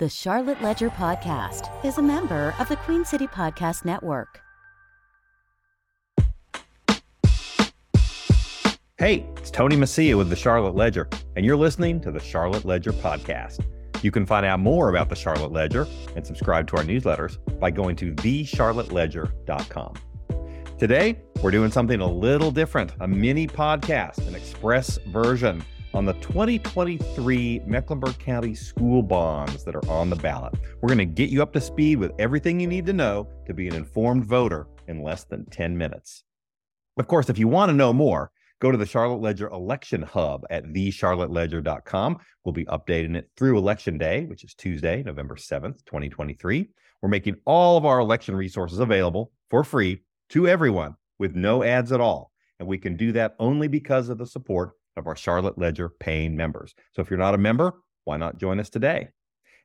The Charlotte Ledger Podcast is a member of the Queen City Podcast Network. Hey, it's Tony Mecia with the Charlotte Ledger, and you're listening to the Charlotte Ledger Podcast. You can find out more about the Charlotte Ledger and subscribe to our newsletters by going to thecharlotteledger.com. Today, we're doing something a little different a mini podcast, an express version on the 2023 Mecklenburg County school bonds that are on the ballot. We're going to get you up to speed with everything you need to know to be an informed voter in less than 10 minutes. Of course, if you want to know more, go to the Charlotte Ledger Election Hub at thecharlotteledger.com. We'll be updating it through Election Day, which is Tuesday, November 7th, 2023. We're making all of our election resources available for free to everyone with no ads at all. And we can do that only because of the support of our Charlotte Ledger paying members. So if you're not a member, why not join us today?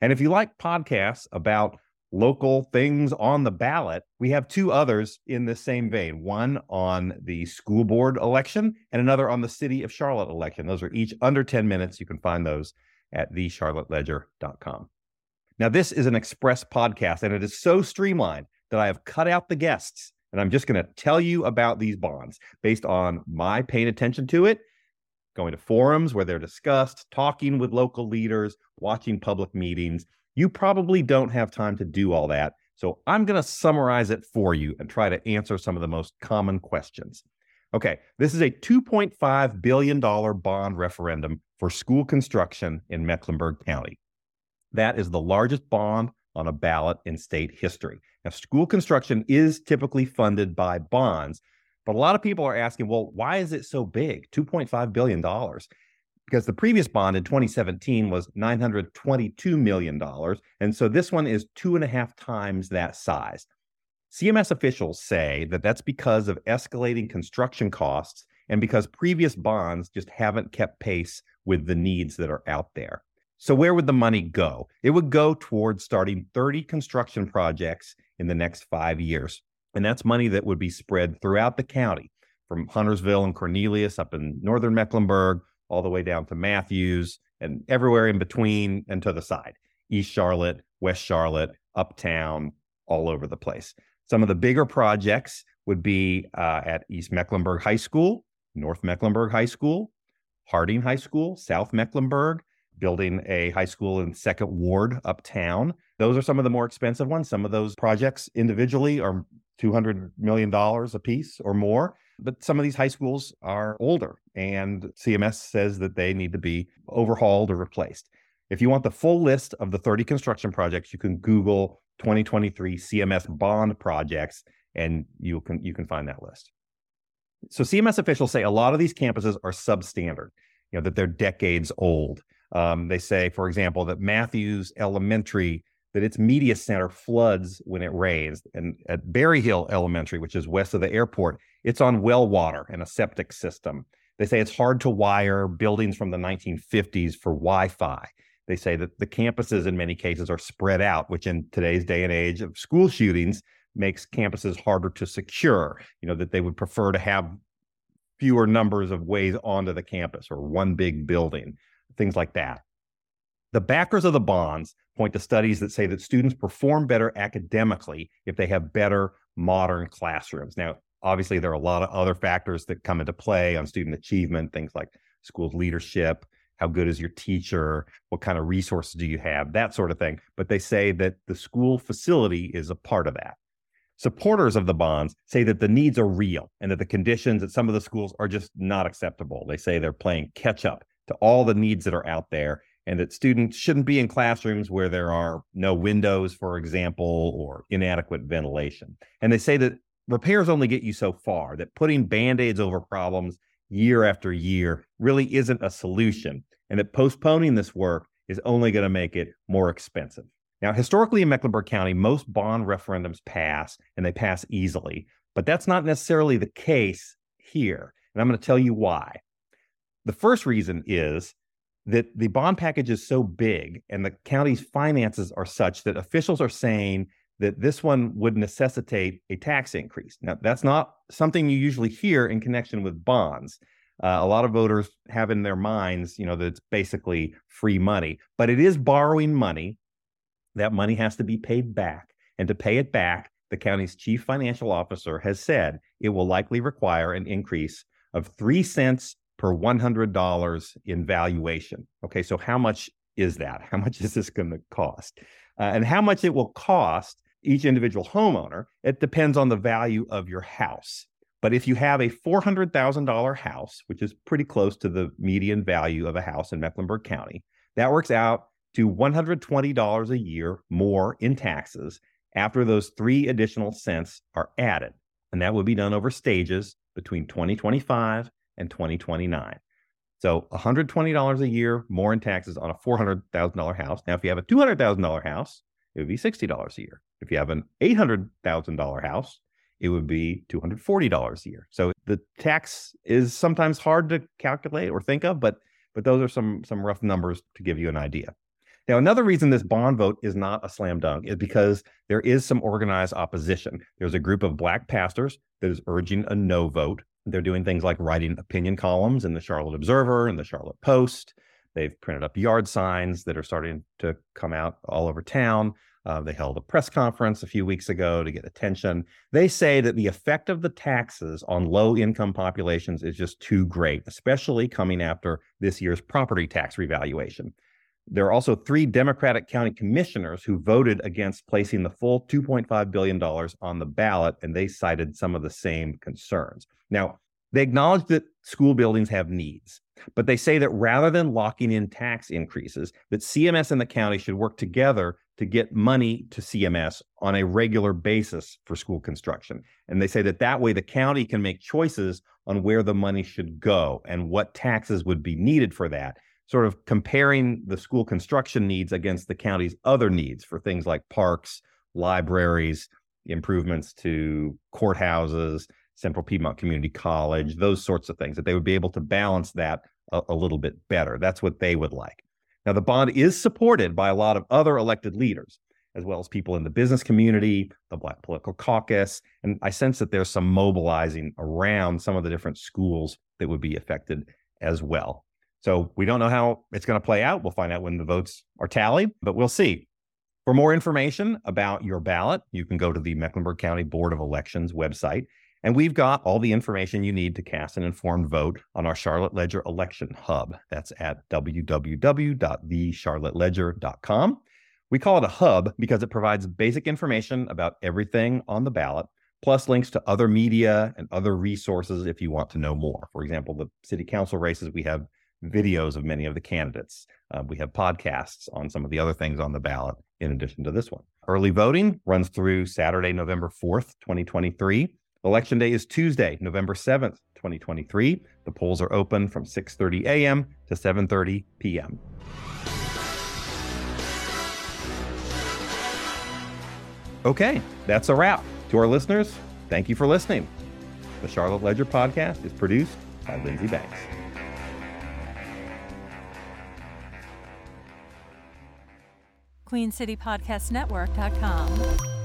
And if you like podcasts about local things on the ballot, we have two others in the same vein one on the school board election and another on the city of Charlotte election. Those are each under 10 minutes. You can find those at thecharlotteledger.com. Now, this is an express podcast, and it is so streamlined that I have cut out the guests. And I'm just going to tell you about these bonds based on my paying attention to it going to forums where they're discussed, talking with local leaders, watching public meetings. You probably don't have time to do all that. So I'm going to summarize it for you and try to answer some of the most common questions. Okay, this is a $2.5 billion bond referendum for school construction in Mecklenburg County. That is the largest bond on a ballot in state history. Now, school construction is typically funded by bonds, but a lot of people are asking, well, why is it so big? $2.5 billion. Because the previous bond in 2017 was $922 million. And so this one is two and a half times that size. CMS officials say that that's because of escalating construction costs and because previous bonds just haven't kept pace with the needs that are out there. So, where would the money go? It would go towards starting 30 construction projects in the next five years. And that's money that would be spread throughout the county from Huntersville and Cornelius up in northern Mecklenburg, all the way down to Matthews and everywhere in between and to the side East Charlotte, West Charlotte, Uptown, all over the place. Some of the bigger projects would be uh, at East Mecklenburg High School, North Mecklenburg High School, Harding High School, South Mecklenburg, building a high school in Second Ward uptown. Those are some of the more expensive ones. Some of those projects individually are $200 million a piece or more. But some of these high schools are older, and CMS says that they need to be overhauled or replaced. If you want the full list of the 30 construction projects, you can Google 2023 CMS bond projects, and you can you can find that list. So CMS officials say a lot of these campuses are substandard, you know, that they're decades old. Um, they say, for example, that Matthews Elementary that its media center floods when it rains. And at Berry Hill Elementary, which is west of the airport, it's on well water and a septic system. They say it's hard to wire buildings from the 1950s for Wi Fi. They say that the campuses, in many cases, are spread out, which in today's day and age of school shootings makes campuses harder to secure. You know, that they would prefer to have fewer numbers of ways onto the campus or one big building, things like that. The backers of the bonds point to studies that say that students perform better academically if they have better modern classrooms. Now, obviously, there are a lot of other factors that come into play on student achievement, things like school's leadership, how good is your teacher, what kind of resources do you have, that sort of thing. But they say that the school facility is a part of that. Supporters of the bonds say that the needs are real and that the conditions at some of the schools are just not acceptable. They say they're playing catch up to all the needs that are out there and that students shouldn't be in classrooms where there are no windows, for example, or inadequate ventilation. And they say that repairs only get you so far, that putting band aids over problems year after year really isn't a solution, and that postponing this work is only going to make it more expensive. Now, historically in Mecklenburg County, most bond referendums pass and they pass easily, but that's not necessarily the case here. And I'm going to tell you why. The first reason is that the bond package is so big and the county's finances are such that officials are saying that this one would necessitate a tax increase. Now, that's not something you usually hear in connection with bonds. Uh, a lot of voters have in their minds, you know, that it's basically free money, but it is borrowing money that money has to be paid back. And to pay it back, the county's chief financial officer has said it will likely require an increase of three cents per $100 in valuation. Okay, so how much is that? How much is this going to cost? Uh, and how much it will cost each individual homeowner, it depends on the value of your house. But if you have a $400,000 house, which is pretty close to the median value of a house in Mecklenburg County, that works out to $120 a year more in taxes after those three additional cents are added. And that would be done over stages between 2025 and 2029. So $120 a year more in taxes on a $400,000 house. Now, if you have a $200,000 house, it would be $60 a year. If you have an $800,000 house, it would be $240 a year. So the tax is sometimes hard to calculate or think of, but but those are some some rough numbers to give you an idea. Now, another reason this bond vote is not a slam dunk is because there is some organized opposition. There's a group of black pastors that is urging a no vote. They're doing things like writing opinion columns in the Charlotte Observer and the Charlotte Post. They've printed up yard signs that are starting to come out all over town. Uh, they held a press conference a few weeks ago to get attention. They say that the effect of the taxes on low income populations is just too great, especially coming after this year's property tax revaluation. There are also three Democratic county commissioners who voted against placing the full $2.5 billion on the ballot, and they cited some of the same concerns. Now, they acknowledge that school buildings have needs, but they say that rather than locking in tax increases, that CMS and the county should work together to get money to CMS on a regular basis for school construction. And they say that that way the county can make choices on where the money should go and what taxes would be needed for that sort of comparing the school construction needs against the county's other needs for things like parks, libraries, improvements to courthouses, Central Piedmont Community College, those sorts of things, that they would be able to balance that a, a little bit better. That's what they would like. Now, the bond is supported by a lot of other elected leaders, as well as people in the business community, the Black Political Caucus. And I sense that there's some mobilizing around some of the different schools that would be affected as well. So we don't know how it's going to play out. We'll find out when the votes are tallied, but we'll see. For more information about your ballot, you can go to the Mecklenburg County Board of Elections website. And we've got all the information you need to cast an informed vote on our Charlotte Ledger Election Hub. That's at www.thecharlotteledger.com. We call it a hub because it provides basic information about everything on the ballot, plus links to other media and other resources if you want to know more. For example, the city council races, we have videos of many of the candidates. Uh, we have podcasts on some of the other things on the ballot in addition to this one. Early voting runs through Saturday, November 4th, 2023. Election day is Tuesday, November 7th, 2023. The polls are open from 6:30 a.m. to 7:30 p.m. Okay, that's a wrap. To our listeners, thank you for listening. The Charlotte Ledger podcast is produced by Lindsey Banks. QueenCityPodcastNetwork.com.